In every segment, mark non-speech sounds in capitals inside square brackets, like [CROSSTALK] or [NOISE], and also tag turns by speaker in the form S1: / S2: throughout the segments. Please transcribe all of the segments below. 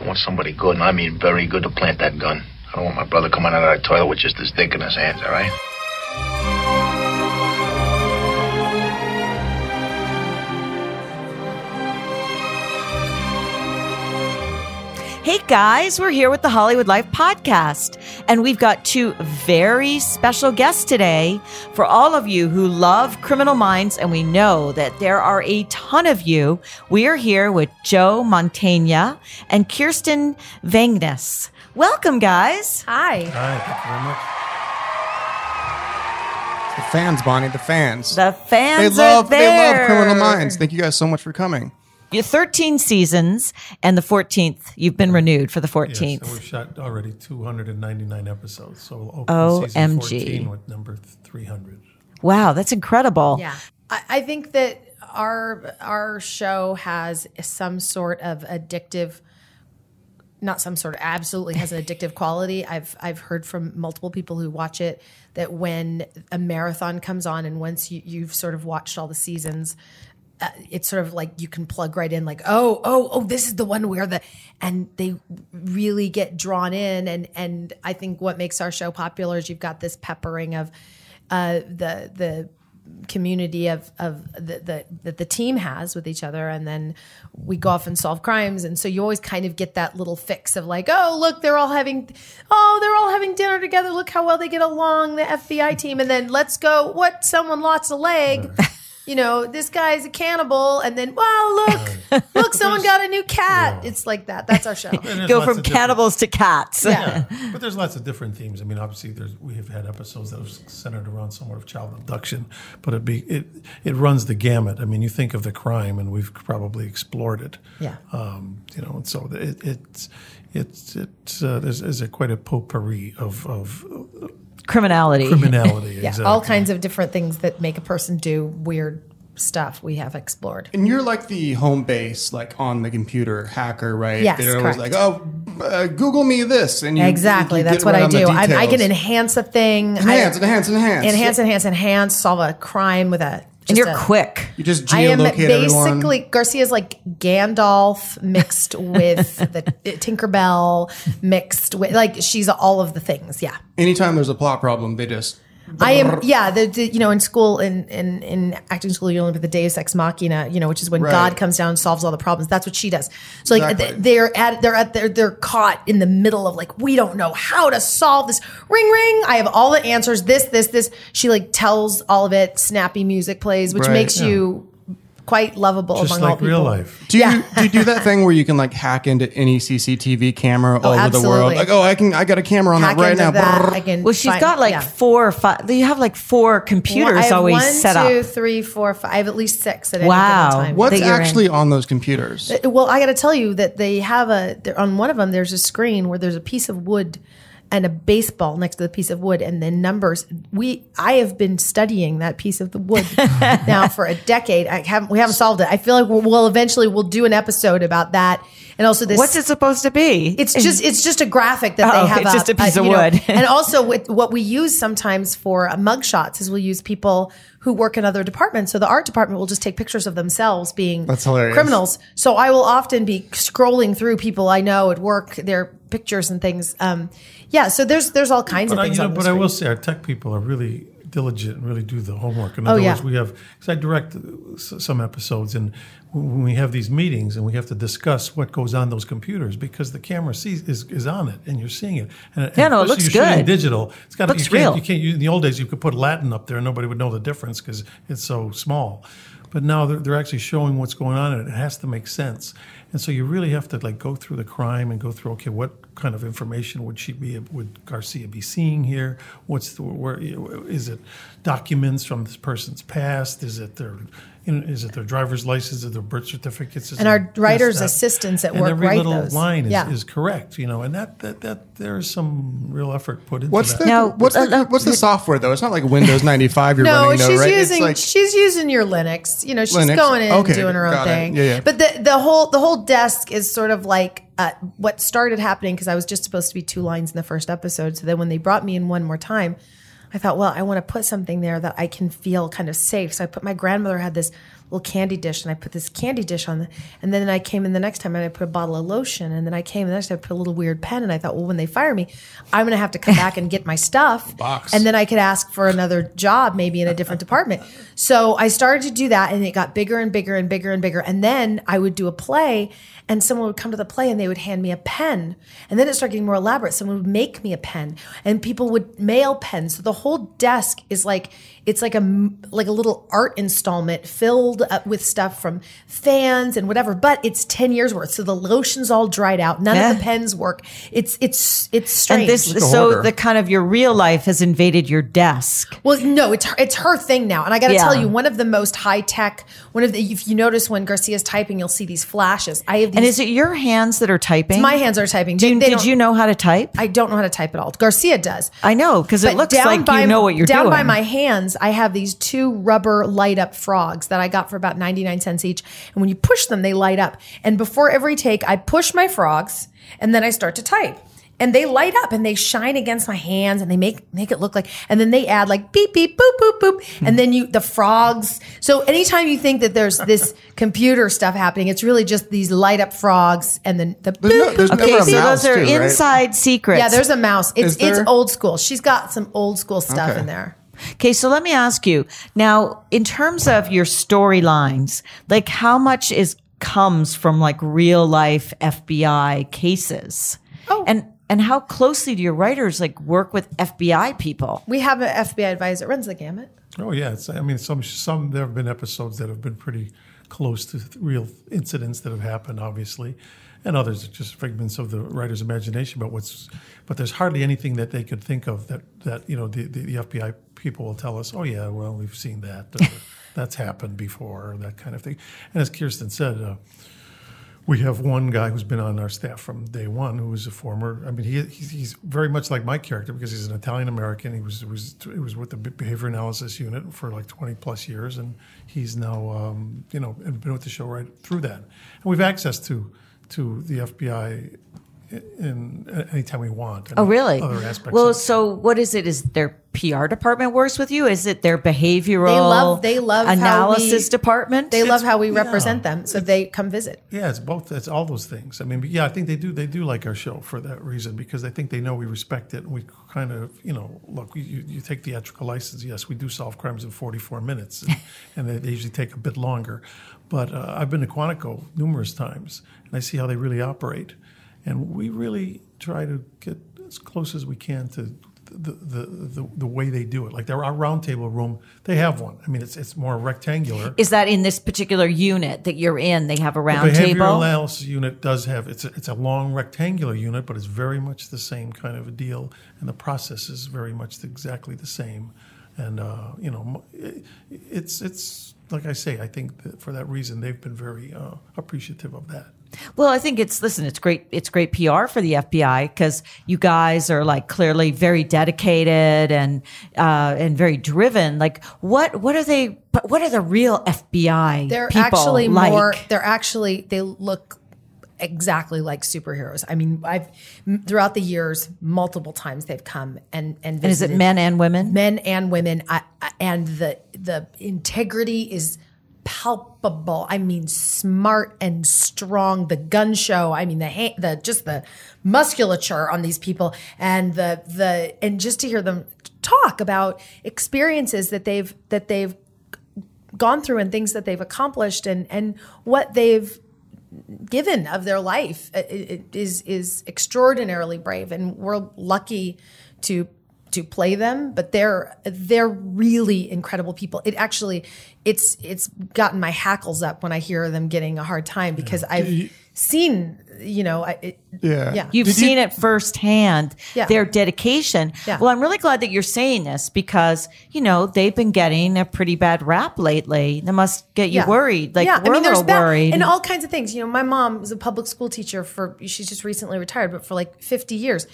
S1: I want somebody good, and I mean very good, to plant that gun. I don't want my brother coming out of that toilet with just his dick in his hands, all right?
S2: Hey guys, we're here with the Hollywood Life podcast, and we've got two very special guests today for all of you who love Criminal Minds, and we know that there are a ton of you. We are here with Joe Mantegna and Kirsten Vangsness. Welcome, guys.
S3: Hi.
S4: Hi, thank you very much.
S5: The fans, Bonnie, the fans.
S2: The fans
S5: they love
S2: are
S5: they love Criminal Minds. Thank you guys so much for coming.
S2: You're 13 seasons, and the 14th, you've been renewed for the
S4: Yes,
S2: 14th.
S4: and we've shot already 299 episodes, so we'll open season
S2: OMG.
S4: 14 with number 300.
S2: Wow, that's incredible.
S3: Yeah. I, I think that our our show has some sort of addictive not some sort of absolutely has an addictive [LAUGHS] quality. I've I've heard from multiple people who watch it that when a marathon comes on and once you, you've sort of watched all the seasons, uh, it's sort of like you can plug right in, like oh oh oh, this is the one where the and they really get drawn in. And and I think what makes our show popular is you've got this peppering of uh, the the community of of the, the that the team has with each other. And then we go off and solve crimes. And so you always kind of get that little fix of like oh look they're all having oh they're all having dinner together. Look how well they get along the FBI team. And then let's go what someone lost a leg you know this guy's a cannibal and then wow look [LAUGHS] look someone got a new cat it's like that that's our show [LAUGHS]
S2: Go from cannibals to cats.
S3: Yeah.
S4: But there's lots of different themes. I mean, obviously, there's we have had episodes that have centered around somewhat of child abduction, but it be it it runs the gamut. I mean, you think of the crime, and we've probably explored it.
S3: Yeah.
S4: Um, you know, and so it, it's it's it's uh, there's, there's a quite a potpourri of of
S2: Criminality.
S4: criminality. [LAUGHS]
S3: yeah
S4: exactly.
S3: all kinds of different things that make a person do weird stuff we have explored
S5: And you're like the home base, like on the computer hacker, right?
S3: Yes,
S5: They're always
S3: correct.
S5: like, oh, uh, Google me this, and you
S3: Exactly.
S5: you
S3: That's what
S5: right
S3: I do. I, I can enhance a thing.
S5: enhance,
S3: I,
S5: enhance, enhance,
S3: enhance, enhance, enhance, solve a crime with a.
S2: and you're
S3: a-
S2: quick.
S5: You just
S3: I am
S5: geolocate everyone.
S3: basically Garcia's like Gandalf mixed [LAUGHS] with the Tinkerbell mixed with like she's all of the things. Yeah.
S5: Anytime there's a plot problem, they just
S3: I am, yeah. The, the you know in school in in in acting school you learn about the Deus ex machina, you know, which is when
S5: Right.
S3: God comes down and solves all the problems. That's what she does. So like
S5: Exactly.
S3: they're at they're at they're they're caught in the middle of like we don't know how to solve this. Ring ring. I have all the answers. This this this. She like tells all of it. Snappy music plays, which
S5: Right.
S3: makes you quite lovable
S4: just
S3: among all
S4: like
S3: people.
S4: real life.
S5: Do you
S3: Yeah.
S5: do you do that thing where you can like hack into any CCTV camera all over the world?
S3: absolutely.
S5: Like, oh, I can, I got a camera on
S3: Hack
S5: that right
S3: into
S5: now.
S3: that. I can
S2: Well, she's
S3: find-
S2: got like
S3: yeah.
S2: four or five. You have like four computers
S3: I have
S2: always
S3: one,
S2: set up.
S3: three, four, five. I have at least six at any given time.
S5: What's
S2: that you're in.
S5: actually on those computers?
S3: Uh, well, I got to tell you that they have a they're- on one of them. There's a screen where there's a piece of wood and a baseball next to the piece of wood, and then numbers. We I have been studying that piece of the wood [LAUGHS] now for a decade. I haven't we haven't solved it. I feel like we'll, we'll eventually we'll do an episode about that, and also this.
S2: What's it supposed to be?
S3: It's just it's just a graphic that
S2: Oh,
S3: they have.
S2: it's just a
S3: up, uh,
S2: piece of
S3: you know,
S2: wood. [LAUGHS]
S3: and also with, what we use sometimes for mug shots is we'll use people who work in other departments. So the art department will just take pictures of themselves being
S5: That's hilarious.
S3: criminals. So I will often be scrolling through people I know at work, their pictures and things. Um, yeah. So there's there's all kinds
S4: But
S3: of
S4: I, you
S3: things.
S4: know,
S3: on the
S4: but I will say our tech people are really diligent and really do the homework. In
S3: Oh, yeah.
S4: words, we have because I direct uh, some episodes, and when we have these meetings, and we have to discuss what goes on those computers because the camera sees is, is on it, and you're seeing it. And,
S2: Yeah,
S4: and
S2: no, it looks
S4: you're
S2: good.
S4: Digital, it's got
S2: Looks
S4: you can't,
S2: real.
S4: You can't. You, in the old days, you could put Latin up there, and nobody would know the difference because it's so small. But now they're, they're actually showing what's going on, and it has to make sense. And so you really have to like go through the crime and go through okay, what kind of information would she be would Garcia be seeing here? What's the where is it documents from this person's past? Is it their you know, is it their driver's license, or their birth certificates, is
S3: And our
S4: this,
S3: writer's
S4: that?
S3: assistants at
S4: and
S3: work
S4: every
S3: write
S4: little
S3: those.
S4: line is,
S3: Yeah.
S4: is correct, you know, and that that that there is some real effort put into
S5: What's
S4: that.
S5: the
S2: Now,
S5: what's the
S2: uh, uh,
S5: what's the software though? It's not like Windows [LAUGHS] 95 you're
S3: no,
S5: running, though,
S3: she's
S5: right?
S3: using
S5: it's like
S3: she's using your Linux. You know, she's
S5: Linux.
S3: going in
S5: Okay,
S3: and doing her own
S5: got it.
S3: thing.
S5: Yeah, yeah.
S3: But the the whole the whole desk is sort of like uh, what started happening because I was just supposed to be two lines in the first episode. So then when they brought me in one more time, I thought, well, I want to put something there that I can feel kind of safe. So I put my grandmother had this little candy dish, and I put this candy dish on, the, and then I came in the next time and I put a bottle of lotion, and then I came the next time I put a little weird pen, and I thought, well, when they fire me, I'm going to have to come back and get my stuff, [LAUGHS]
S5: Box.
S3: and then I could ask for another job, maybe in a different department. So I started to do that, and it got bigger and bigger and bigger and bigger, and then I would do a play, and someone would come to the play and they would hand me a pen, and then it started getting more elaborate. Someone would make me a pen, and people would mail pens. So the whole desk is like it's like a like a little art installment filled up with stuff from fans and whatever. But it's ten years worth, so the lotion's all dried out. None
S2: Yeah.
S3: of the pens work. It's it's it's strange.
S2: And this, so the kind of your real life has invaded your desk.
S3: Well, no, it's her, it's her thing now, and I got to
S2: Yeah.
S3: tell you, one of the most high tech. One of the if you notice when Garcia's typing, you'll see these flashes. I have these.
S2: And is it your hands that are typing?
S3: my hands are typing?
S2: Do you,
S3: They- they
S2: did you know how to type?
S3: I don't know how to type at all. Garcia does.
S2: I know because it looks like you know what you're
S3: down
S2: doing.
S3: Down by my hands, I have these two rubber light up frogs that I got for about 99 cents each. And when you push them, they light up. And before every take, I push my frogs and then I start to type. And they light up and they shine against my hands and they make make it look like and then they add like beep beep boop boop boop and then you the frogs. So anytime you think that there's this [LAUGHS] computer stuff happening, it's really just these light up frogs and then the
S5: There's no- there's
S3: boop,
S2: okay,
S5: a
S2: so
S5: mouse
S2: those are
S5: too, right?
S2: inside secrets.
S3: yeah, there's a mouse. It's it's old school. She's got some old school stuff
S5: Okay.
S3: in there.
S2: Okay, so let me ask you now, in terms of your storylines, like how much is comes from like real life FBI cases?
S3: Oh.
S2: and and how closely do your writers like work with FBI people?
S3: We have an FBI advisor that runs the gamut.
S4: Oh yeah, it's, I mean, some some there have been episodes that have been pretty close to th- real incidents that have happened, obviously, and others are just figments of the writer's imagination. But what's but there's hardly anything that they could think of that that you know the, the, the FBI people will tell us. Oh yeah, well we've seen that. [LAUGHS] That's happened before, that kind of thing. And as Kirsten said. Uh, we have one guy who's been on our staff from day one, who was a former. I mean, he, he's, he's very much like my character because he's an Italian American. He was was he was with the behavior analysis unit for like twenty plus years, and he's now um, you know been with the show right through that. And we've access to to the FBI in anytime we want.
S2: Oh, really?
S4: Other aspects.
S2: Well,
S4: of
S2: so what is it? Is their PR department works with you? Is it their behavioral
S3: They love- they love
S2: analysis
S3: we-
S2: department?
S3: They love how we
S4: yeah.
S3: represent them, so they come visit.
S4: Yeah, it's both. It's all those things. I mean, yeah, I think they do. They do like our show for that reason because I think they know we respect it. And we kind of, you know, look. You, you take theatrical license. Yes, we do solve crimes in 44 minutes, and, [LAUGHS] and they, they usually take a bit longer. But uh, I've been to Quantico numerous times, and I see how they really operate. And we really try to get as close as we can to the the, the, the way they do it. Like their our roundtable room, they have one. I mean, it's it's more rectangular.
S2: is that in this particular unit that you're in? They have a round
S4: The behavioral
S2: table.
S4: analysis unit does have it's a, it's a long rectangular unit, but it's very much the same kind of a deal, and the process is very much exactly the same. And uh, you know, it- it's it's like I say, I think that for that reason they've been very uh, appreciative of that.
S2: Well, I think it's listen, it's great it's great PR for the FBI because you guys are like clearly very dedicated and uh, and very driven. Like what what are they but what are the real FBI
S3: They're
S2: people
S3: actually
S2: like?
S3: more. They're actually they look exactly like superheroes. I mean, I've throughout the years multiple times they've come and and,
S2: and is it men and women?
S3: men and women I, I- and the the integrity is palpable. I mean smart and strong. The gun show i mean the the just the musculature on these people and the the and just to hear them talk about experiences that they've that they've gone through and things that they've accomplished and and what they've given of their life is is extraordinarily brave. And we're lucky to to play them but they're they're really incredible people it actually it's it's gotten my hackles up when i hear them getting a hard time because i've seen you know, I, it,
S5: Yeah.
S3: yeah.
S2: You've
S5: Did you-
S2: seen it firsthand,
S3: Yeah.
S2: their dedication.
S3: Yeah.
S2: Well, I'm really glad that you're saying this because, you know, they've been getting a pretty bad rap lately. That must get you worried. Like, we're a little
S3: bad-
S2: worried.
S3: and all kinds of things. You know, my mom was a public school teacher for she's just recently retired, but for like 50 years.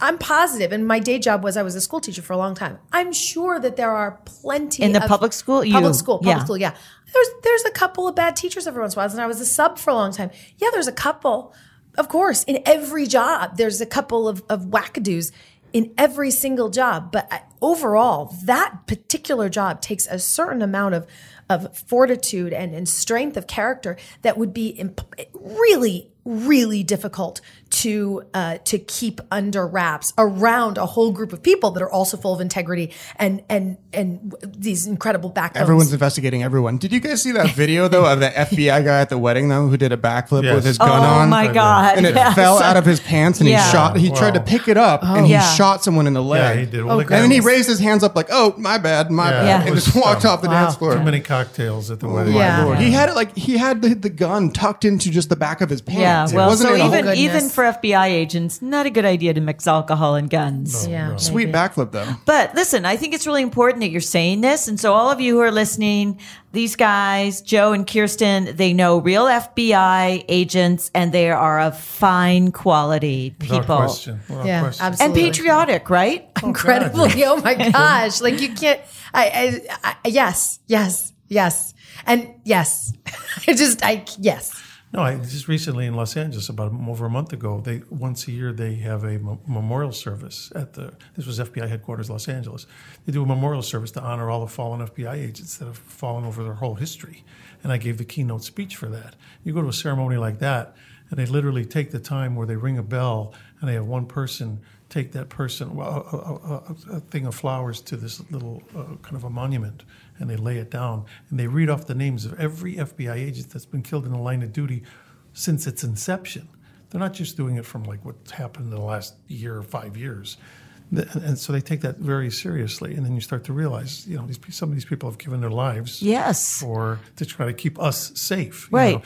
S3: I'm positive, and my day job was I was a school teacher for a long time. I'm sure that there are plenty
S2: In the public school? You-
S3: public school, public
S2: yeah.
S3: school, yeah. There's there's a couple of bad teachers every once in a while, and I was a sub for a long time. Yeah, there's a couple, of course, in every job. There's a couple of of wackadoos in every single job, but I- overall, that particular job takes a certain amount of of fortitude and, and strength of character that would be imp- really really difficult to uh, to keep under wraps around a whole group of people that are also full of integrity and and and these incredible backbones.
S5: Everyone's investigating everyone. Did you guys see that video though of the FBI guy at the wedding though who did a backflip
S4: Yes.
S5: with his
S4: Oh
S5: gun
S2: oh
S5: on?
S2: Oh my God.
S5: And it
S2: yes.
S5: fell out of his pants and
S2: Yeah.
S5: he shot. He tried to pick it up and he
S2: Yeah.
S5: shot someone in the
S4: Yeah,
S5: leg.
S4: he did.
S3: Oh,
S4: Well, the
S5: And then he raised his hands up like, "Oh, my bad, my
S4: Yeah,
S5: bad,"
S2: Yeah.
S5: and just walked
S4: dumb.
S5: off the
S3: Wow.
S5: dance floor.
S4: Too many cocktails at the wedding.
S3: Yeah.
S5: Lord. He had it like he had the, the gun tucked into just the back of his pants.
S2: Yeah,
S5: It
S2: well,
S5: wasn't
S2: so even even
S3: Goodness.
S2: for FBI agents, not a good idea to mix alcohol and guns.
S3: yeah,
S5: sweet backflip though.
S2: But listen, I think it's really important that you're saying this. And so, all of you who are listening, these guys, Joe and Kirsten, they know real FBI agents and they are of fine quality
S4: Without
S2: people.
S4: question. Without
S3: Yeah,
S4: question.
S2: And patriotic, right?
S3: Oh, incredibly. [LAUGHS] Oh my [LAUGHS] gosh! Like you can't. I, I, I yes, yes, yes, and yes. [LAUGHS] I just I yes.
S4: No, I just recently in Los Angeles, about over a month ago, they once a year they have a mo- memorial service at the. This was FBI headquarters, Los Angeles. They do a memorial service to honor all the fallen FBI agents that have fallen over their whole history, and I gave the keynote speech for that. You go to a ceremony like that, and they literally take the time where they ring a bell, and they have one person take that person well, a, a, a, thing of flowers to this little uh, kind of a monument and they lay it down and they read off the names of every FBI agent that's been killed in the line of duty since its inception. They're not just doing it from like what's happened in the last year or five years. And so they take that very seriously, and then you start to realize, you know, these some of these people have given their lives
S2: Yes.
S4: for to try to keep us safe. you
S2: Right.
S4: know.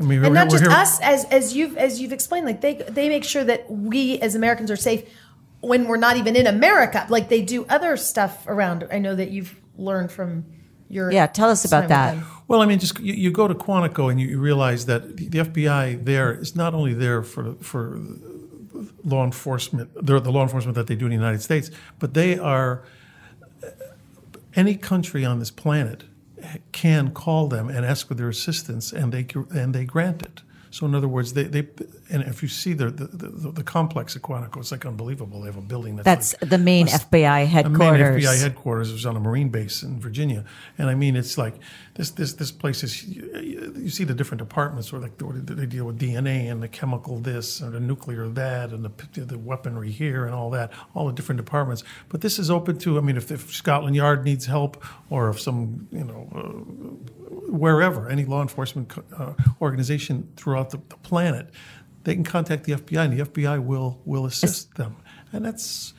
S4: I mean,
S3: and not just
S4: here-
S3: us as as you've as you've explained like they they make sure that we as americans are safe when we're not even in america. Like they do other stuff around. I know that you've learned from your
S2: Yeah, tell us about that.
S4: Well, I mean, just you, you go to Quantico and you, you realize that the, the FBI there is not only there for for law enforcement, they're the law enforcement that they do in the United States, but they are any country on this planet can call them and ask for their assistance, and they and they grant it. So, in other words, they, they and if you see the the, the, the complex at Quantico, it's like unbelievable. They have a building that's
S2: That's
S4: like
S2: the main
S4: a
S2: FBI headquarters.
S4: the main FBI headquarters was on a Marine base in Virginia, and I mean, it's like this this this place is. You, you see the different departments where like they they deal with DNA and the chemical this and the nuclear that and the the weaponry here and all that, all the different departments. But this is open to. I mean, if, if Scotland Yard needs help, or if some you know. Uh, Wherever any law enforcement uh, organization throughout the, the planet, they can contact the FBI, and the FBI will will assist them, and that's,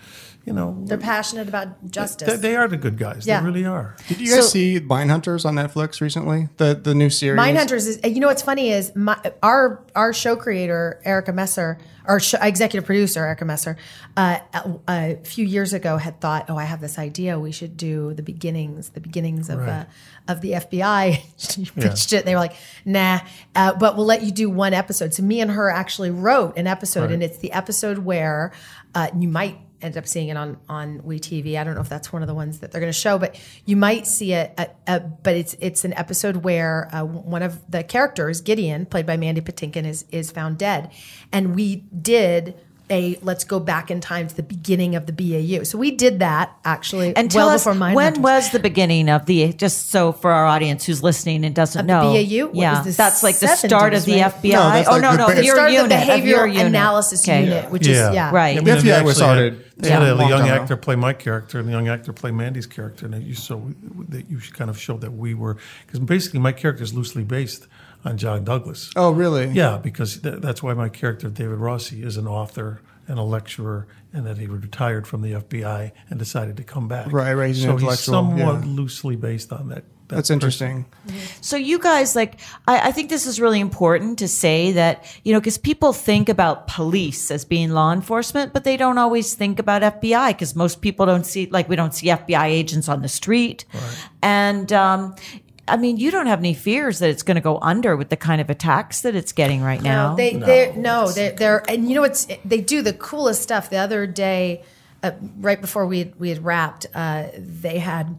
S4: you know,
S3: they're passionate about justice
S4: they, they are the good guys.
S3: Yeah.
S4: They really are.
S5: Did you guys
S2: So-
S5: see Mindhunters on Netflix recently? The the new series.
S3: Mindhunters is you know what's funny is my, our our show creator Erica Messer, our show, executive producer Erica Messer, uh, a, a few years ago had thought, oh, I have this idea. We should do the beginnings, the beginnings of uh,
S4: Right.
S3: of the FBI. [LAUGHS] she pitched it. And they were like, nah, uh, but we'll let you do one episode. So me and her actually wrote an episode,
S4: Right.
S3: and it's the episode where uh, you might end up seeing it on on WeTV. I don't know if that's one of the ones that they're going to show, but you might see it. But it's it's an episode where uh, one of the characters, Gideon, played by Mandy Patinkin, is is found dead, and we did. A, let's go back in time to the beginning of the BAU. So we did that actually
S2: and tell
S3: well
S2: us
S3: before Mindhunters.
S2: when was the beginning of the just so for our audience who's listening and doesn't
S3: Of the
S2: know
S3: BAU?
S2: Yeah
S3: was
S2: that's like the start of the
S3: right?
S2: FBI
S5: No, that's
S2: oh
S5: like
S2: no
S5: the
S2: no
S5: ba-
S2: of
S5: It
S2: your
S3: started
S2: unit
S3: the
S2: of
S3: behavioral
S2: unit.
S3: analysis
S2: Okay.
S3: unit, which is yeah,
S2: Right.
S5: Yeah,
S4: I mean,
S5: FBI
S4: they
S5: was started
S4: Had, they had
S5: a
S4: a, young
S5: time ago.
S4: actor play my character, and the young actor play Mandy's character, and it you so that you kind of showed that we were because basically my character is loosely based on John Douglas.
S5: Oh, really?
S4: Yeah, because th- that's why my character David Rossi is an author and a lecturer, and that he retired from the FBI and decided to come back.
S5: Right, right, he's
S4: so he's
S5: intellectual,
S4: somewhat
S5: yeah.
S4: loosely based on that that
S5: That's
S4: person.
S5: interesting.
S2: So you guys, like, I, I think this is really important to say that, you know, because people think about police as being law enforcement, but they don't always think about FBI because most people don't see, like, we don't see FBI agents on the street. And, um, I mean, you don't have any fears that it's going to go under with the kind of attacks that it's getting right now.
S3: No, they they no, they're they're and you know what's they do the coolest stuff. The other day, uh, right before we had, we had wrapped, uh, they had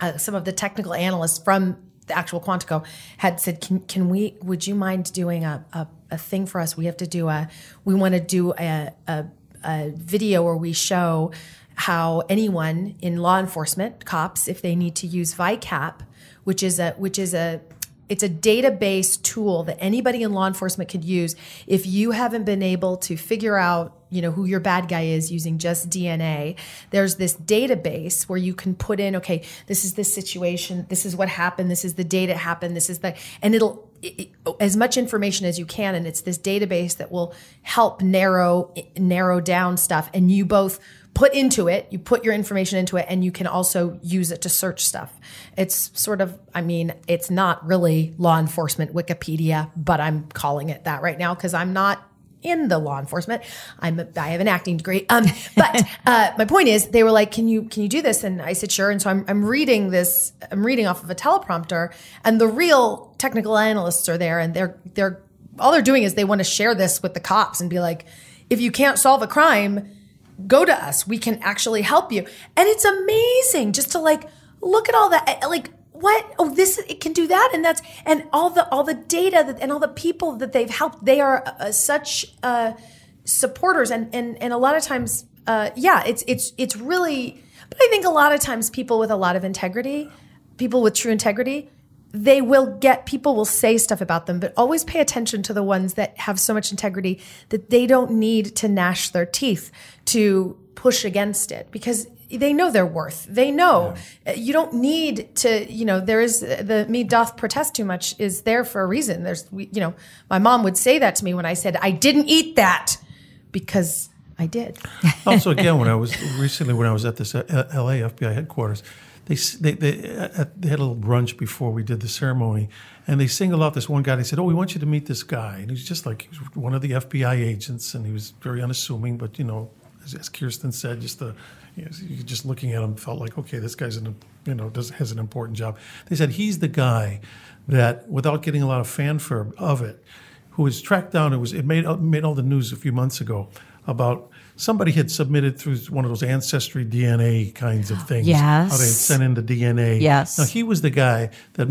S3: uh, some of the technical analysts from the actual Quantico had said, "Can can we? Would you mind doing a a, a thing for us? We have to do a we want to do a, a a video where we show." How anyone in law enforcement, cops, if they need to use VICAP, which is a which is a it's a database tool that anybody in law enforcement could use if you haven't been able to figure out you know who your bad guy is using just dna there's this database where you can put in okay this is this situation this is what happened this is the date it happened this is the and it'll it, it- as much information as you can and it's this database that will help narrow narrow down stuff and you both put into it you put your information into it and you can also use it to search stuff. It's sort of i mean it's not really law enforcement wikipedia but i'm calling it that right now because i'm not in the law enforcement. I'm a, i have an acting degree. Um but [LAUGHS] uh my point is they were like can you can you do this? And i said sure. And so i'm, I'm reading this i'm reading off of a teleprompter and the real technical analysts are there and they're they're all they're doing is they want to share this with the cops and be like if you can't solve a crime go to us. We can actually help you. And it's amazing just to like look at all that like what oh this it can do that and that's and all the all the data that and all the people that they've helped they are uh, such uh supporters and and and a lot of times uh yeah it's it's it's really but I think a lot of times people with a lot of integrity people with true integrity they will get people will say stuff about them but always pay attention to the ones that have so much integrity that they don't need to gnash their teeth to push against it because they know their worth. They know. Uh, you don't need to you know there is the me doth protest too much is there for a reason. There's you know my mom would say that to me when i said i didn't eat that because i did.
S4: Also, again, when I was [LAUGHS] recently when I was at this uh, L.A. FBI headquarters, they they they, uh, they had a little brunch before we did the ceremony, and they singled out this one guy. They said, "Oh, we want you to meet this guy," and he was just like he was one of the FBI agents, and he was very unassuming, but you know, as, as Kirsten said, just the you know, just looking at him felt like, okay, this guy's in a you know does has an important job. They said he's the guy that, without getting a lot of fanfare of it, who was tracked down. It was it made made all the news a few months ago about somebody had submitted through one of those ancestry DNA kinds of things.
S2: Yes.
S4: how they had sent in the DNA.
S2: Yes.
S4: Now he was the guy that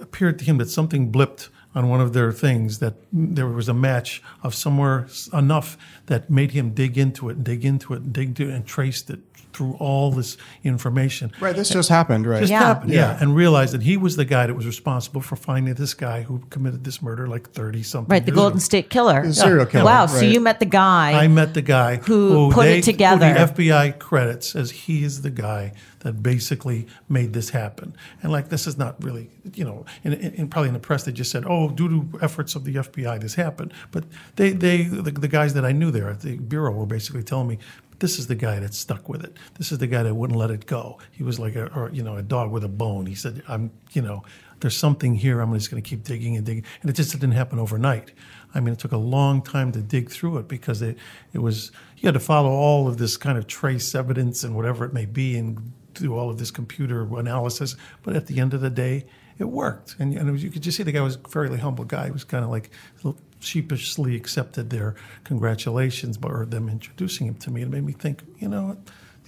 S4: appeared to him that something blipped on one of their things that there was a match of somewhere enough that made him dig into it and dig into it and dig into it and traced it through all this information.
S5: Right. This just happened, right?
S4: Just
S2: Yeah.
S4: happened, yeah.
S5: Yeah.
S4: And realized that he was the guy that was responsible for finding this guy who committed this murder like 30 something
S2: right, the
S4: years
S2: Golden
S4: ago.
S2: State Killer.
S5: The serial killer,
S2: Wow, so you met the guy.
S4: I met the guy
S2: Who put it together.
S4: Who the FBI credits as he is the guy that basically made this happen. And like, this is not really, you know, in, in, in- probably in the press they just said, oh, due to efforts of the FBI, this happened. But they, they, the, the guys that I knew there at the bureau were basically telling me. This is the guy that stuck with it. This is the guy that wouldn't let it go. He was like a, or, you know, a dog with a bone. He said, "I'm, you know, there's something here. I'm just going to keep digging and digging." And it just didn't happen overnight. I mean, it took a long time to dig through it because it, it was you had to follow all of this kind of trace evidence and whatever it may be and do all of this computer analysis. But at the end of the day, it worked. And, and it was, you could just see the guy was a fairly humble guy. He was kind of like sheepishly accepted their congratulations or them introducing him to me. It made me think, you know, what?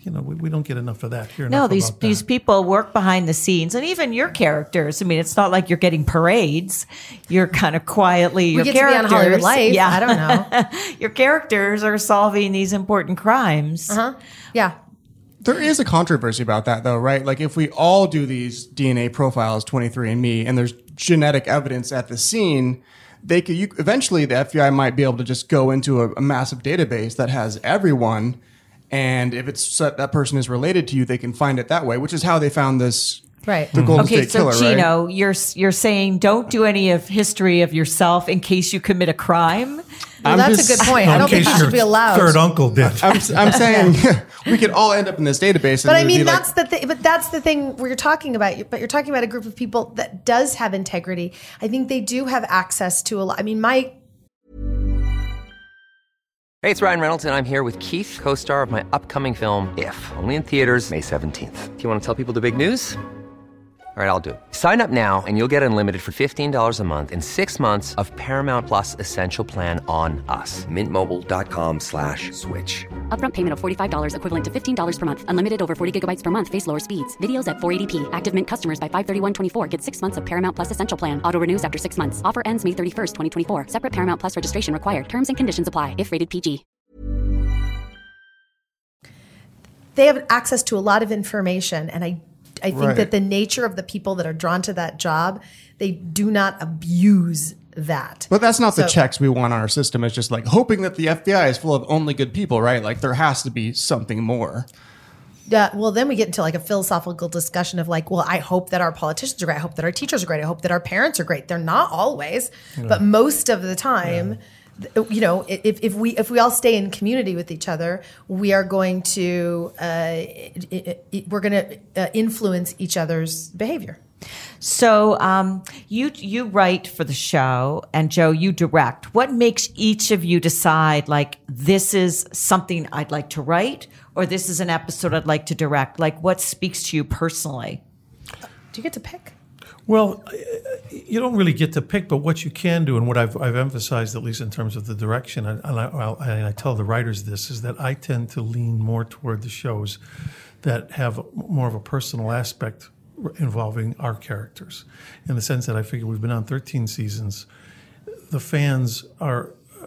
S4: you know, we, we don't get enough of that here.
S2: no, these
S4: about
S2: these people work behind the scenes, and even your characters. I mean, it's not like you're getting parades. You're kind of quietly.
S3: we
S2: your
S3: get to be on
S2: characters,
S3: hollywood life
S2: Yeah,
S3: i don't know [LAUGHS]
S2: your characters are solving these important crimes.
S3: huh yeah
S5: There is a controversy about that, though, right? Like, if we all do these DNA profiles, 23andMe, and there's genetic evidence at the scene, they could you, eventually the FBI might be able to just go into a, a massive database that has everyone, and if it's that person is related to you, they can find it that way. Which is how they found this
S3: Right.
S5: The Golden
S2: Okay,
S5: State
S2: so
S5: Killer, right?
S2: Gino, you're you're saying don't do any of history of yourself in case you commit a crime.
S3: Well, that's
S5: just-
S3: a good point. I don't think
S4: case
S3: you should be allowed.
S4: Third uncle did.
S5: I'm, I'm [LAUGHS] saying we could all end up in this database.
S3: But
S5: and
S3: I mean,
S5: be like-
S3: that's the thing. But that's the thing where you're talking about. But you're talking about a group of people that does have integrity. I think they do have access to a lot. I mean, my
S6: Hey, it's Ryan Reynolds, and I'm here with Keith, co star of my upcoming film, If, only in theaters, May 17th. Do you want to tell people the big news? All right, I'll do it. Sign up now and you'll get unlimited for $15 a month in six months of Paramount Plus Essential Plan on us. Mintmobile.com slash switch.
S7: Upfront payment of $45 equivalent to $15 per month. Unlimited over 40 gigabytes per month. Face lower speeds. Videos at 480p. Active Mint customers by 531.24 get six months of Paramount Plus Essential Plan. Auto renews after six months. Offer ends May 31st, 2024. Separate Paramount Plus registration required. Terms and conditions apply if rated PG.
S3: they have access to a lot of information, and I I think
S5: Right.
S3: that the nature of the people that are drawn to that job, they do not abuse that.
S5: But that's not the checks we want on our system. It's just like hoping that the FBI is full of only good people, right? Like there has to be something more.
S3: Yeah, well, then we get into like a philosophical discussion of like, well, I hope that our politicians are great. I hope that our teachers are great. I hope that our parents are great. They're not always, but most of the time, th- you know, if, if we if we all stay in community with each other, we are going to uh, i- i- i- we're going to uh, influence each other's behavior.
S2: So um, you you write for the show, and Joe, you direct. What makes each of you decide like this is something I'd like to write, or this is an episode I'd like to direct? Like, what speaks to you personally?
S3: Do you get to pick?
S4: Well, uh, you don't really get to pick, but what you can do, and what I've, I've emphasized, at least in terms of the direction, and I, and I tell the writers this, is that I tend to lean more toward the shows that have more of a personal aspect involving our characters, in the sense that I figure we've been on 13 seasons. The fans are uh,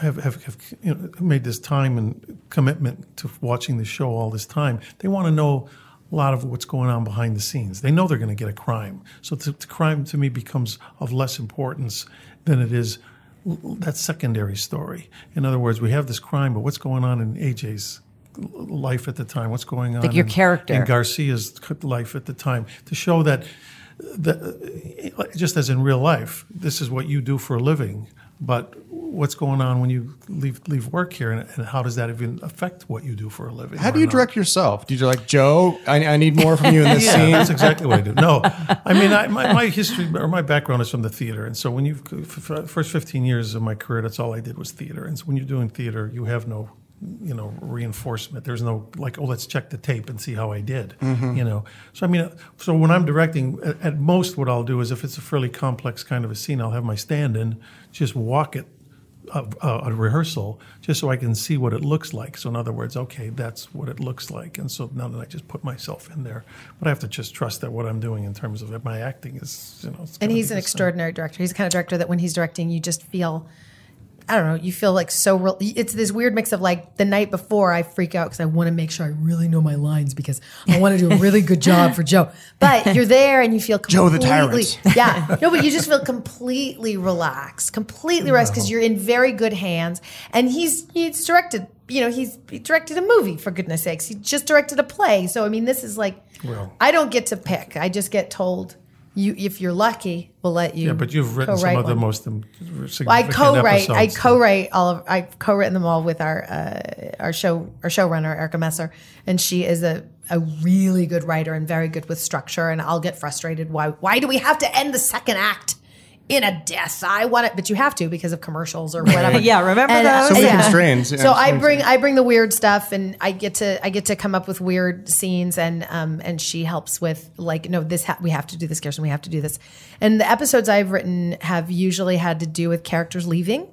S4: have, have, have you know, made this time and commitment to watching the show all this time. They want to know a lot of what's going on behind the scenes. They know they're going to get a crime. So the, the crime to me becomes of less importance than it is that secondary story. In other words, we have this crime, but what's going on in AJ's life at the time? What's going on
S2: Like your
S4: in,
S2: character.
S4: in Garcia's life at the time? To show that that uh, just as in real life, this is what you do for a living. But what's going on when you leave leave work here, and, and how does that even affect what you do for a living?
S5: How do you
S4: not?
S5: direct yourself? Do you like Joe? I, I need more from you in this [LAUGHS]
S4: Yeah,
S5: scene.
S4: that's exactly what I do. No, I mean, I, my, my history or my background is from the theater, and so when you first fifteen years of my career, that's all I did was theater. And so when you're doing theater, you have no, you know, reinforcement. There's no like, oh, let's check the tape and see how I did. Mm-hmm. You know, so I mean, uh, so when I'm directing, at, at most, what I'll do is if it's a fairly complex kind of a scene, I'll have my stand-in just walk it a, a, a rehearsal just so I can see what it looks like. So in other words, okay, that's what it looks like, and so now that I just put myself in there, but I have to just trust that what I'm doing in terms of my acting is, you know, it's
S3: And he's an extraordinary director. He's the kind of director that when he's directing, you just feel, I don't know, you feel like so. Real, it's this weird mix of like the night before I freak out because I want to make sure I really know my lines because I want to do a really good job for Joe. But you're there and you feel
S5: Joe the
S3: completely,
S5: tyrant.
S3: yeah, no, but you just feel completely relaxed, completely relaxed because you're in very good hands. And he's he's directed, you know, he's he directed a movie for goodness sakes. He just directed a play. So I mean, this is like,
S4: Well-
S3: I don't get to pick. I just get told. You, if you're lucky, we'll let you.
S4: Yeah, but you've written some of the most significant
S3: Well, I co-write. I
S4: episodes.
S3: co-write all of. I've co-written them all with our uh, our show our showrunner Erica Messer, and she is a a really good writer and very good with structure. And I'll get frustrated. Why why do we have to end the second act? In a death, I want it, but you have to because of commercials or whatever.
S2: Yeah, remember
S3: And, uh,
S2: those?
S5: So many
S3: yeah.
S5: constraints.
S3: So I bring I bring the weird stuff, and I get to I get to come up with weird scenes, and um and she helps with like no this ha- we have to do this, Kirsten, we have to do this, and the episodes I've written have usually had to do with characters leaving.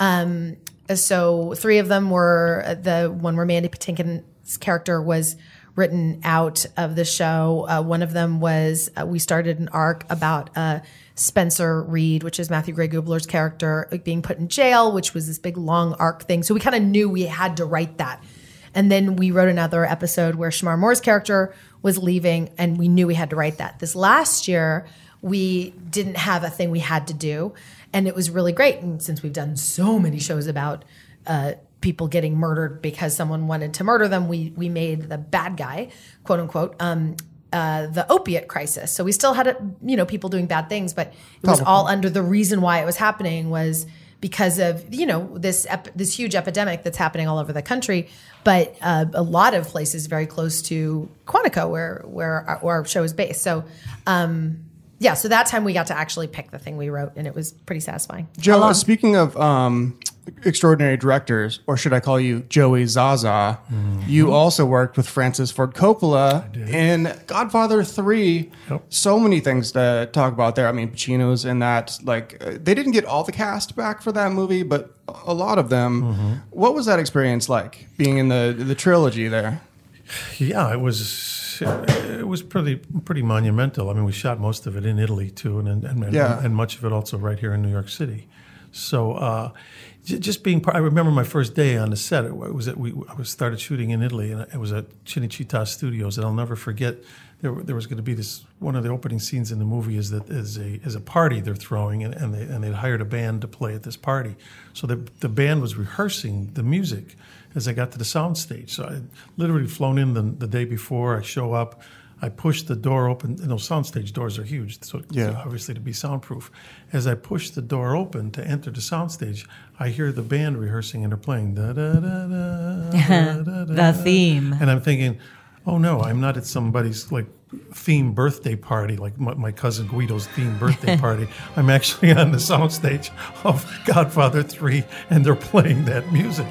S3: Um, so three of them were uh, the one where Mandy Patinkin's character was written out of the show. Uh, one of them was uh, we started an arc about uh, Spencer Reid, which is Matthew Gray Gubler's character, like, being put in jail, which was this big long arc thing. So we kind of knew we had to write that. And then we wrote another episode where Shemar Moore's character was leaving, and we knew we had to write that. This last year, we didn't have a thing we had to do, and it was really great. And since we've done so many shows about uh, people getting murdered because someone wanted to murder them, we we made the bad guy, quote unquote, um, uh, the opiate crisis. So we still had, you know, people doing bad things, but it was all under the reason why it was happening was because of you know this ep- this huge epidemic that's happening all over the country. But uh, a lot of places very close to Quantico, where where our, where our show is based. So. Um, yeah, so that time we got to actually pick the thing we wrote, and it was pretty satisfying.
S5: Joe, speaking of um, extraordinary directors, or should I call you Joey Zaza? You also worked with Francis Ford Coppola in Godfather 3.
S4: Yep.
S5: So many things to talk about there. I mean, Pacino's in that. Like, uh, they didn't get all the cast back for that movie, but a lot of them. What was that experience like being in the the trilogy there?
S4: Yeah, it was it was pretty pretty monumental. I mean, we shot most of it in Italy too, and and, and,
S5: Yeah.
S4: and much of it also right here in New York City. So uh, just being part, I remember my first day on the set. It was at we I was started shooting in Italy, and it was at Cinecittà Studios, and I'll never forget. There, there was going to be this one of the opening scenes in the movie is that is a is a party they're throwing and, and they and they'd hired a band to play at this party, so the the band was rehearsing the music as I got to the sound stage. So I literally flown in the, the day before. I show up, I push the door open. And those soundstage doors are huge, so
S5: Yeah.
S4: obviously to be soundproof. As I push the door open to enter the soundstage, I hear the band rehearsing and they're playing da da da da da [LAUGHS] da
S2: The
S4: da.
S2: theme.
S4: And I'm thinking, oh no, I'm not at somebody's like theme birthday party, like my, my cousin Guido's theme birthday [LAUGHS] party. I'm actually on the soundstage of Godfather 3 and they're playing that music.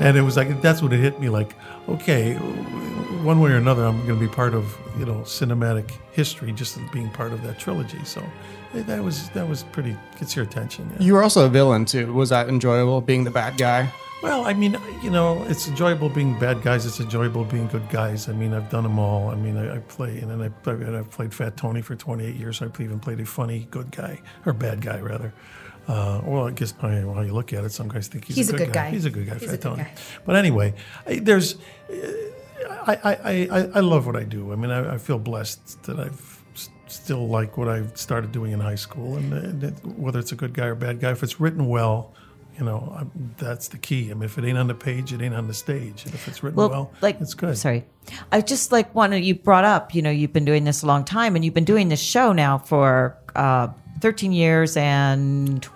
S4: And it was like, that's when it hit me like, okay, one way or another, I'm going to be part of, you know, cinematic history, just being part of that trilogy. So eh, that was, that was pretty, gets your attention. yeah.
S5: You were also a villain too. Was that enjoyable being the bad guy?
S4: Well, I mean, you know, it's enjoyable being bad guys. It's enjoyable being good guys. I mean, I've done them all. I mean, I, I play, and then I, and I've played Fat Tony for 28 years. I've even played a funny good guy, or bad guy, rather. Uh, well, I guess on how you look at it, some guys think he's,
S3: He's
S4: a, good, guy.
S3: guy.
S4: He's a good guy,
S3: He's
S4: Fat
S3: good
S4: Tony.
S3: guy.
S4: But anyway, I, there's, I, I, I, I- I love what I do. I mean, I, I feel blessed that I've s- still like what I started doing in high school, and, and whether it's a good guy or bad guy, if it's written well, you know, that's the key. I mean, if it ain't on the page, it ain't on the stage. And if it's written well,
S2: like
S4: it's good.
S2: Sorry, I just like to. You brought up, you know, you've been doing this a long time, and you've been doing this show now for uh, thirteen years and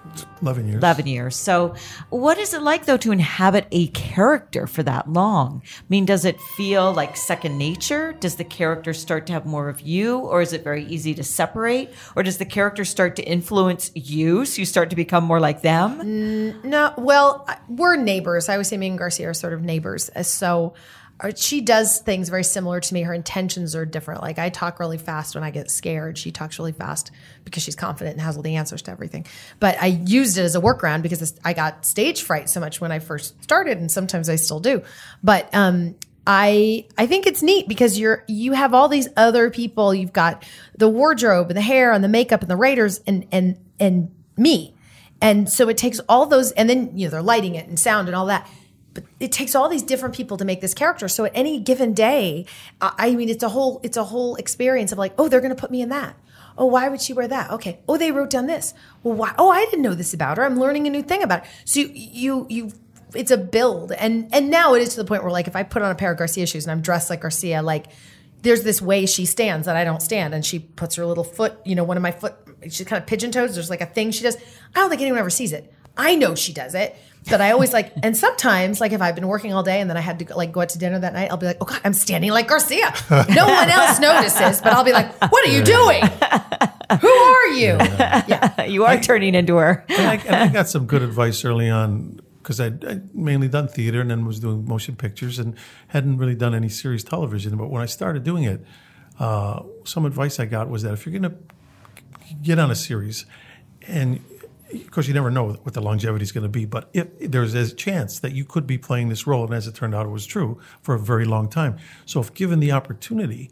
S4: 11 years.
S2: 11 years. So, what is it like though to inhabit a character for that long? I mean, does it feel like second nature? Does the character start to have more of you, or is it very easy to separate? Or does the character start to influence you so you start to become more like them?
S3: No, well, we're neighbors. I always say me and Garcia are sort of neighbors. So she does things very similar to me. Her intentions are different. Like I talk really fast when I get scared. She talks really fast because she's confident and has all the answers to everything. But I used it as a workaround because this- I got stage fright so much when I first started, and sometimes I still do. But um, I I think it's neat because you're you have all these other people. You've got the wardrobe and the hair and the makeup and the writers and and and me. And so it takes all those, and then you know they're lighting it and sound and all that. But it takes all these different people to make this character. So at any given day, I mean, it's a whole it's a whole experience of like, oh, they're going to put me in that. Oh, why would she wear that? Okay. Oh, they wrote down this. Well, why? Oh, I didn't know this about her. I'm learning a new thing about it. So you you you. It's a build, and and now it is to the point where like if I put on a pair of Garcia shoes and I'm dressed like Garcia, like there's this way she stands that I don't stand, and she puts her little foot, you know, one of my foot, she's kind of pigeon toes. There's like a thing she does. I don't think anyone ever sees it. I know she does it, but I always like, and sometimes like if I've been working all day and then I had to like go out to dinner that night, I'll be like, oh God, I'm standing like Garcia. No one else [LAUGHS] notices, but I'll be like, what are you doing? Who are you? Yeah. [LAUGHS]
S2: You are turning into her.
S4: and, I, and I [LAUGHS] got some good advice early on because I'd, I'd mainly done theater and then was doing motion pictures and hadn't really done any series television. But when I started doing it, uh, some advice I got was that if you're going to get on a series, and of course you never know what the longevity is going to be, but if there's a chance that you could be playing this role, and as it turned out, it was true for a very long time. So if given the opportunity,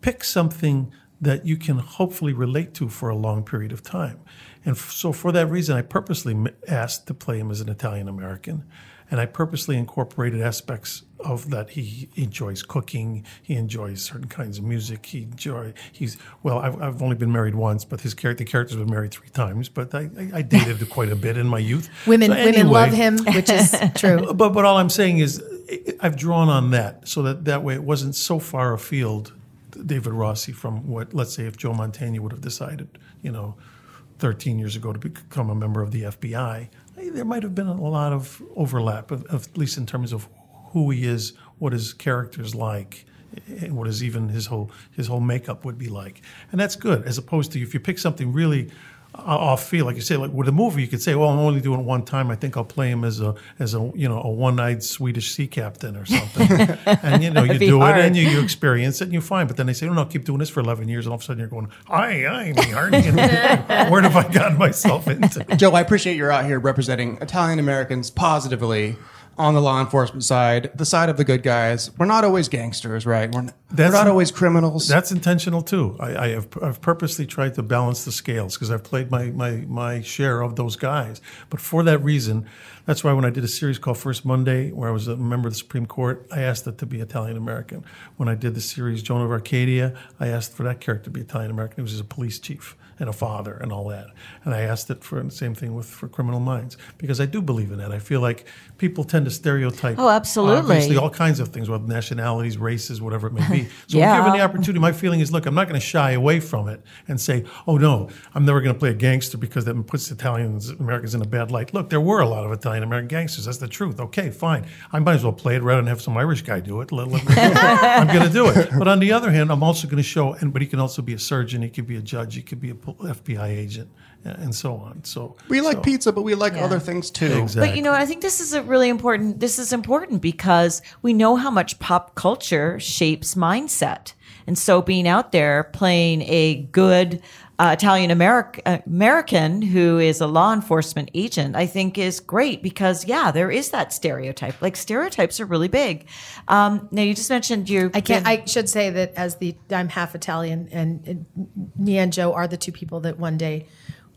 S4: pick something that you can hopefully relate to for a long period of time. And f- so, for that reason, I purposely asked to play him as an Italian American. And I purposely incorporated aspects of that. He enjoys cooking. He enjoys certain kinds of music. He enjoy. He's well. I've, I've only been married once, but his character, the character's been married three times. But I, I, I dated [LAUGHS] quite a bit in my youth.
S3: Women
S4: So
S3: women love him, which is [LAUGHS] true.
S4: but but all I'm saying is I've drawn on that so that that way it wasn't so far afield David Rossi from what, let's say, if Joe Mantegna would have decided, you know, 13 years ago to become a member of the FBI, there might have been a lot of overlap, of, of, at least in terms of who he is, what his character is like, and what his even his whole his whole makeup would be like, and that's good. As opposed to if you pick something really uh, off feel, like you say, like with a movie, you could say, "Well, I'm only doing it one time. I think I'll play him as a as a you know a one-eyed Swedish sea captain or something." [LAUGHS] and you know you do hard. it and you, you experience it and you find. But then they say, "Oh no, keep doing this for 11 years," and all of a sudden you're going, "Hi, I'm Hardy. [LAUGHS] Where have I gotten myself into?"
S5: Joe, I appreciate you're out here representing Italian Americans positively on the law enforcement side, the side of the good guys. We're not always gangsters, right? We're not, we're not always criminals.
S4: That's intentional too. I, I have I've purposely tried to balance the scales because I've played my, my my share of those guys. But for that reason, that's why when I did a series called First Monday, where I was a member of the Supreme Court, I asked it to be Italian American. When I did the series Joan of Arcadia, I asked for that character to be Italian American. He was a police chief and a father and all that. And I asked it for the same thing with for Criminal Minds because I do believe in that. I feel like people tend to stereotype.
S2: Oh, absolutely.
S4: Obviously, all kinds of things, whether nationalities, races, whatever it may be. So, yeah. given the opportunity, my feeling is, look, I'm not going to shy away from it and say, oh no, I'm never going to play a gangster because that puts Italians, Americans in a bad light. Look, there were a lot of Italian American gangsters. That's the truth. Okay, fine. I might as well play it rather than have some Irish guy do it. Let, let do it. [LAUGHS] I'm going to do it. But on the other hand, I'm also going to show, and but he can also be a surgeon. He could be a judge. He could be a FBI agent and so on. So
S5: we like
S4: so.
S5: pizza, but we like yeah. other things too.
S4: Exactly.
S2: But you know, I think this is a really important. This is important because we know how much pop culture shapes mindset, and so being out there playing a good uh, Italian American who is a law enforcement agent, I think is great because yeah, there is that stereotype. Like stereotypes are really big. Um, now you just mentioned you.
S3: I can't. I should say that as the I'm half Italian, and, and Nia and Joe are the two people that one day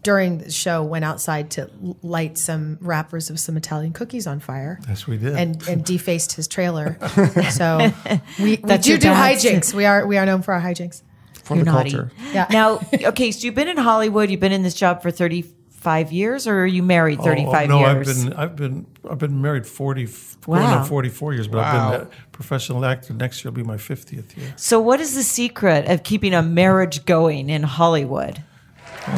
S3: during the show went outside to light some wrappers of some Italian cookies on fire.
S4: Yes, we did,
S3: and, and [LAUGHS] defaced his trailer. [LAUGHS] so we, we do do hijinks. We are we are known for our hijinks
S5: for You're the naughty. culture.
S2: Yeah. Now, okay, so you've been in Hollywood. You've been in this job for thirty five years, or are you married thirty five
S4: oh, oh
S2: no,
S4: years? No, I've been I've been I've been married forty. Wow. forty four years, but wow. I've been a professional actor. Next year will be my fiftieth year.
S2: So, what is the secret of keeping a marriage going in Hollywood?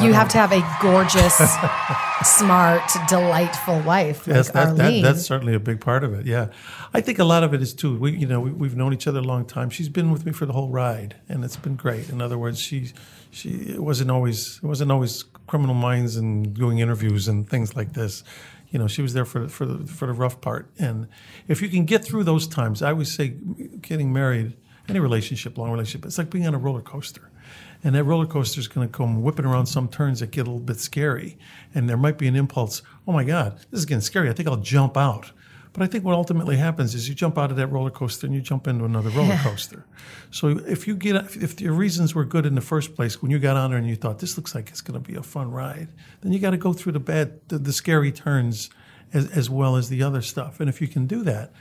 S3: You have to have a gorgeous, [LAUGHS] smart, delightful wife like
S4: yes, that. That, that's certainly a big part of it. Yeah, I think a lot of it is too. We, you know, we, have known each other a long time. She's been with me for the whole ride, and it's been great. In other words, she, she it wasn't always it wasn't always criminal minds and doing interviews and things like this. You know, she was there for for the for the rough part. And if you can get through those times, I always say, getting married, any relationship, long relationship, it's like being on a roller coaster and that roller coaster is going to come whipping around some turns that get a little bit scary. And there might be an impulse, oh my God, this is getting scary. I think I'll jump out. But I think what ultimately happens is you jump out of that roller coaster and you jump into another roller coaster. so if you get, if your reasons were good in the first place, when you got on there and you thought this looks like it's going to be a fun ride, then you got to go through the bad, the, the scary turns as, as well as the other stuff. And if you can do that,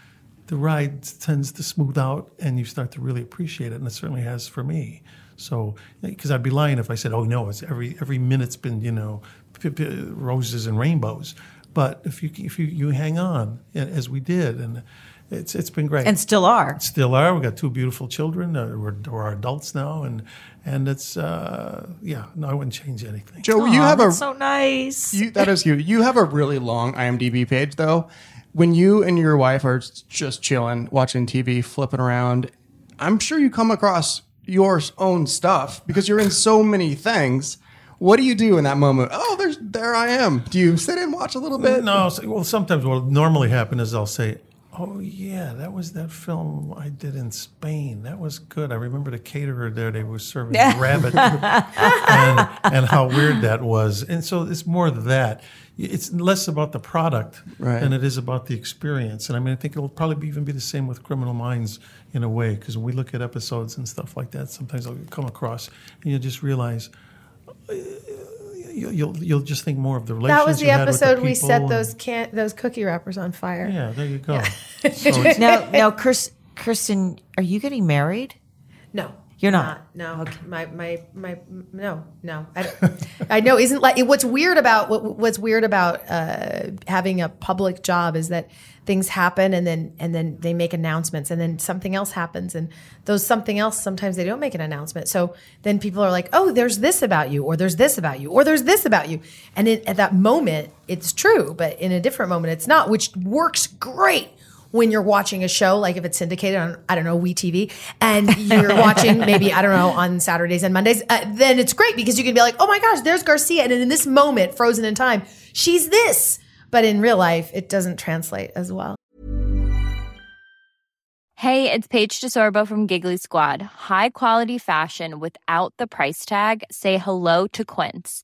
S4: the ride tends to smooth out and you start to really appreciate it. And it certainly has for me. So, because I'd be lying if I said, "Oh no, it's every every minute's been you know roses and rainbows." But if you if you, you hang on as we did, and it's it's been great,
S2: and still are,
S4: still are. We got two beautiful children. Uh, we're, we're adults now, and and it's uh, yeah. No, I wouldn't change anything.
S5: Joe, Aww, you have a
S2: so nice.
S5: You, that is you. You have a really long IMDb page though. When you and your wife are just chilling, watching TV, flipping around, I'm sure you come across your own stuff because you're in so many things. What do you do in that moment? Oh, there's there I am. Do you sit and watch a little bit?
S4: No. Well, sometimes what will normally happen is I'll say, "Oh yeah, that was that film I did in Spain. That was good. I remember the caterer there. They were serving rabbit, [LAUGHS] and, and how weird that was. And so it's more that it's less about the product right. than it is about the experience. And I mean, I think it'll probably be, even be the same with Criminal Minds in a way, because when we look at episodes and stuff like that, sometimes I'll come across and you just realize. Uh, you'll you'll just think more of the relationship.
S3: That was the episode the we set those can those cookie wrappers on fire.
S4: Yeah, there you go.
S2: Yeah. so now, [LAUGHS] now, Kirsten, are you getting married?
S3: No.
S2: You're not.
S3: No, my my my no no. I, [LAUGHS] I know. Isn't like what's weird about what, what's weird about uh, having a public job is that things happen and then and then they make announcements and then something else happens and those something else sometimes they don't make an announcement. So then people are like, oh, there's this about you, or there's this about you, or there's this about you, and it, at that moment it's true, but in a different moment it's not, which works great when you're watching a show, like if it's syndicated on, I don't know, WeTV, and you're [LAUGHS] watching maybe, I don't know, on Saturdays and Mondays, uh, then it's great because you can be like, oh my gosh, there's Garcia. And in this moment, frozen in time, she's this. But in real life, it doesn't translate as well.
S8: Hey, it's Paige DeSorbo from Giggly Squad. High quality fashion without the price tag. Say hello to Quince.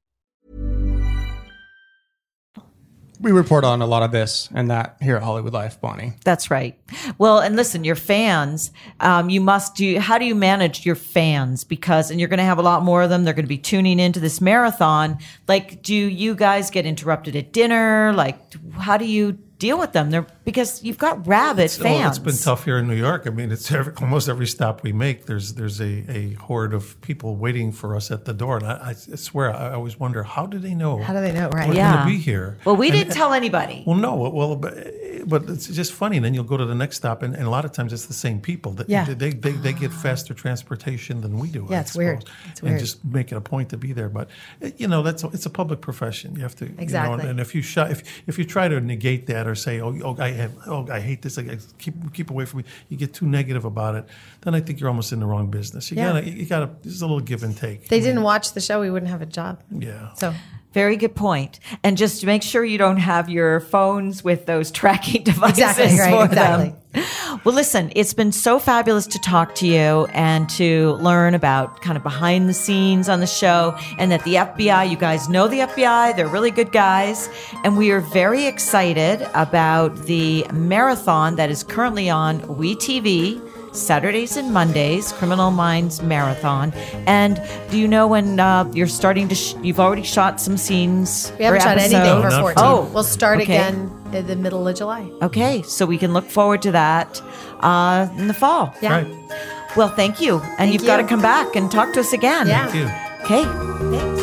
S5: We report on a lot of this and that here at Hollywood Life, Bonnie.
S2: That's right. Well, and listen, your fans, um, you must do. How do you manage your fans? Because, and you're going to have a lot more of them. They're going to be tuning into this marathon. Like, do you guys get interrupted at dinner? Like, how do you deal with them? They're because you've got rabid
S4: It's, oh,
S2: fans.
S4: it's been tough here in New York. I mean, it's every, almost every stop we make. There's there's a, a horde of people waiting for us at the door, and I, I swear I always wonder how do they know?
S3: How do they know, right?
S4: We're
S2: Yeah.
S4: going to be here.
S2: Well, we
S4: And-
S2: didn't tell anybody.
S4: Well, no. Well, but, but it's just funny. And then you'll go to the next stop, and, and a lot of times it's the same people. That,
S3: Yeah.
S4: They, they, they get faster transportation than we do.
S3: Yeah,
S4: I
S3: it's weird.
S4: suppose,
S3: It's
S4: And just make it a point to be there. But you know, that's a, it's a public profession. You have to you know,
S3: Exactly.
S4: and if you sh- if if you try to negate that or say, oh, oh I have, oh, I hate this. I keep keep away from me. You get too negative about it. Then I think you're almost in the wrong business. You
S3: Yeah.
S4: gotta you gotta. There's a little give and take.
S3: They didn't watch the show, we wouldn't have a job.
S4: Yeah.
S3: So
S2: Very good point. And just make sure you don't have your phones with those [LAUGHS] tracking devices
S3: Exactly, right,
S2: for
S3: exactly.
S2: them. Well, listen, it's been so fabulous to talk to you and to learn about kind of behind the scenes on the show and that the FBI, you guys know the FBI, they're really good guys. And we are very excited about the marathon that is currently on WeTV. Saturdays and Mondays, Criminal Minds Marathon. And do you know when uh, you're starting to? Sh- you've already shot some scenes.
S3: we haven't
S2: for
S3: shot anything
S2: episodes?
S3: for
S4: not
S3: 14.
S2: Oh,
S3: we'll start
S2: okay.
S3: again in the middle of July.
S2: Okay, so we can look forward to that uh, in the fall.
S3: Yeah.
S4: Right.
S2: Well, thank you, and
S3: Thank
S2: you've got to come back and talk to us again.
S3: Yeah.
S4: Thank you.
S2: Okay. Thanks.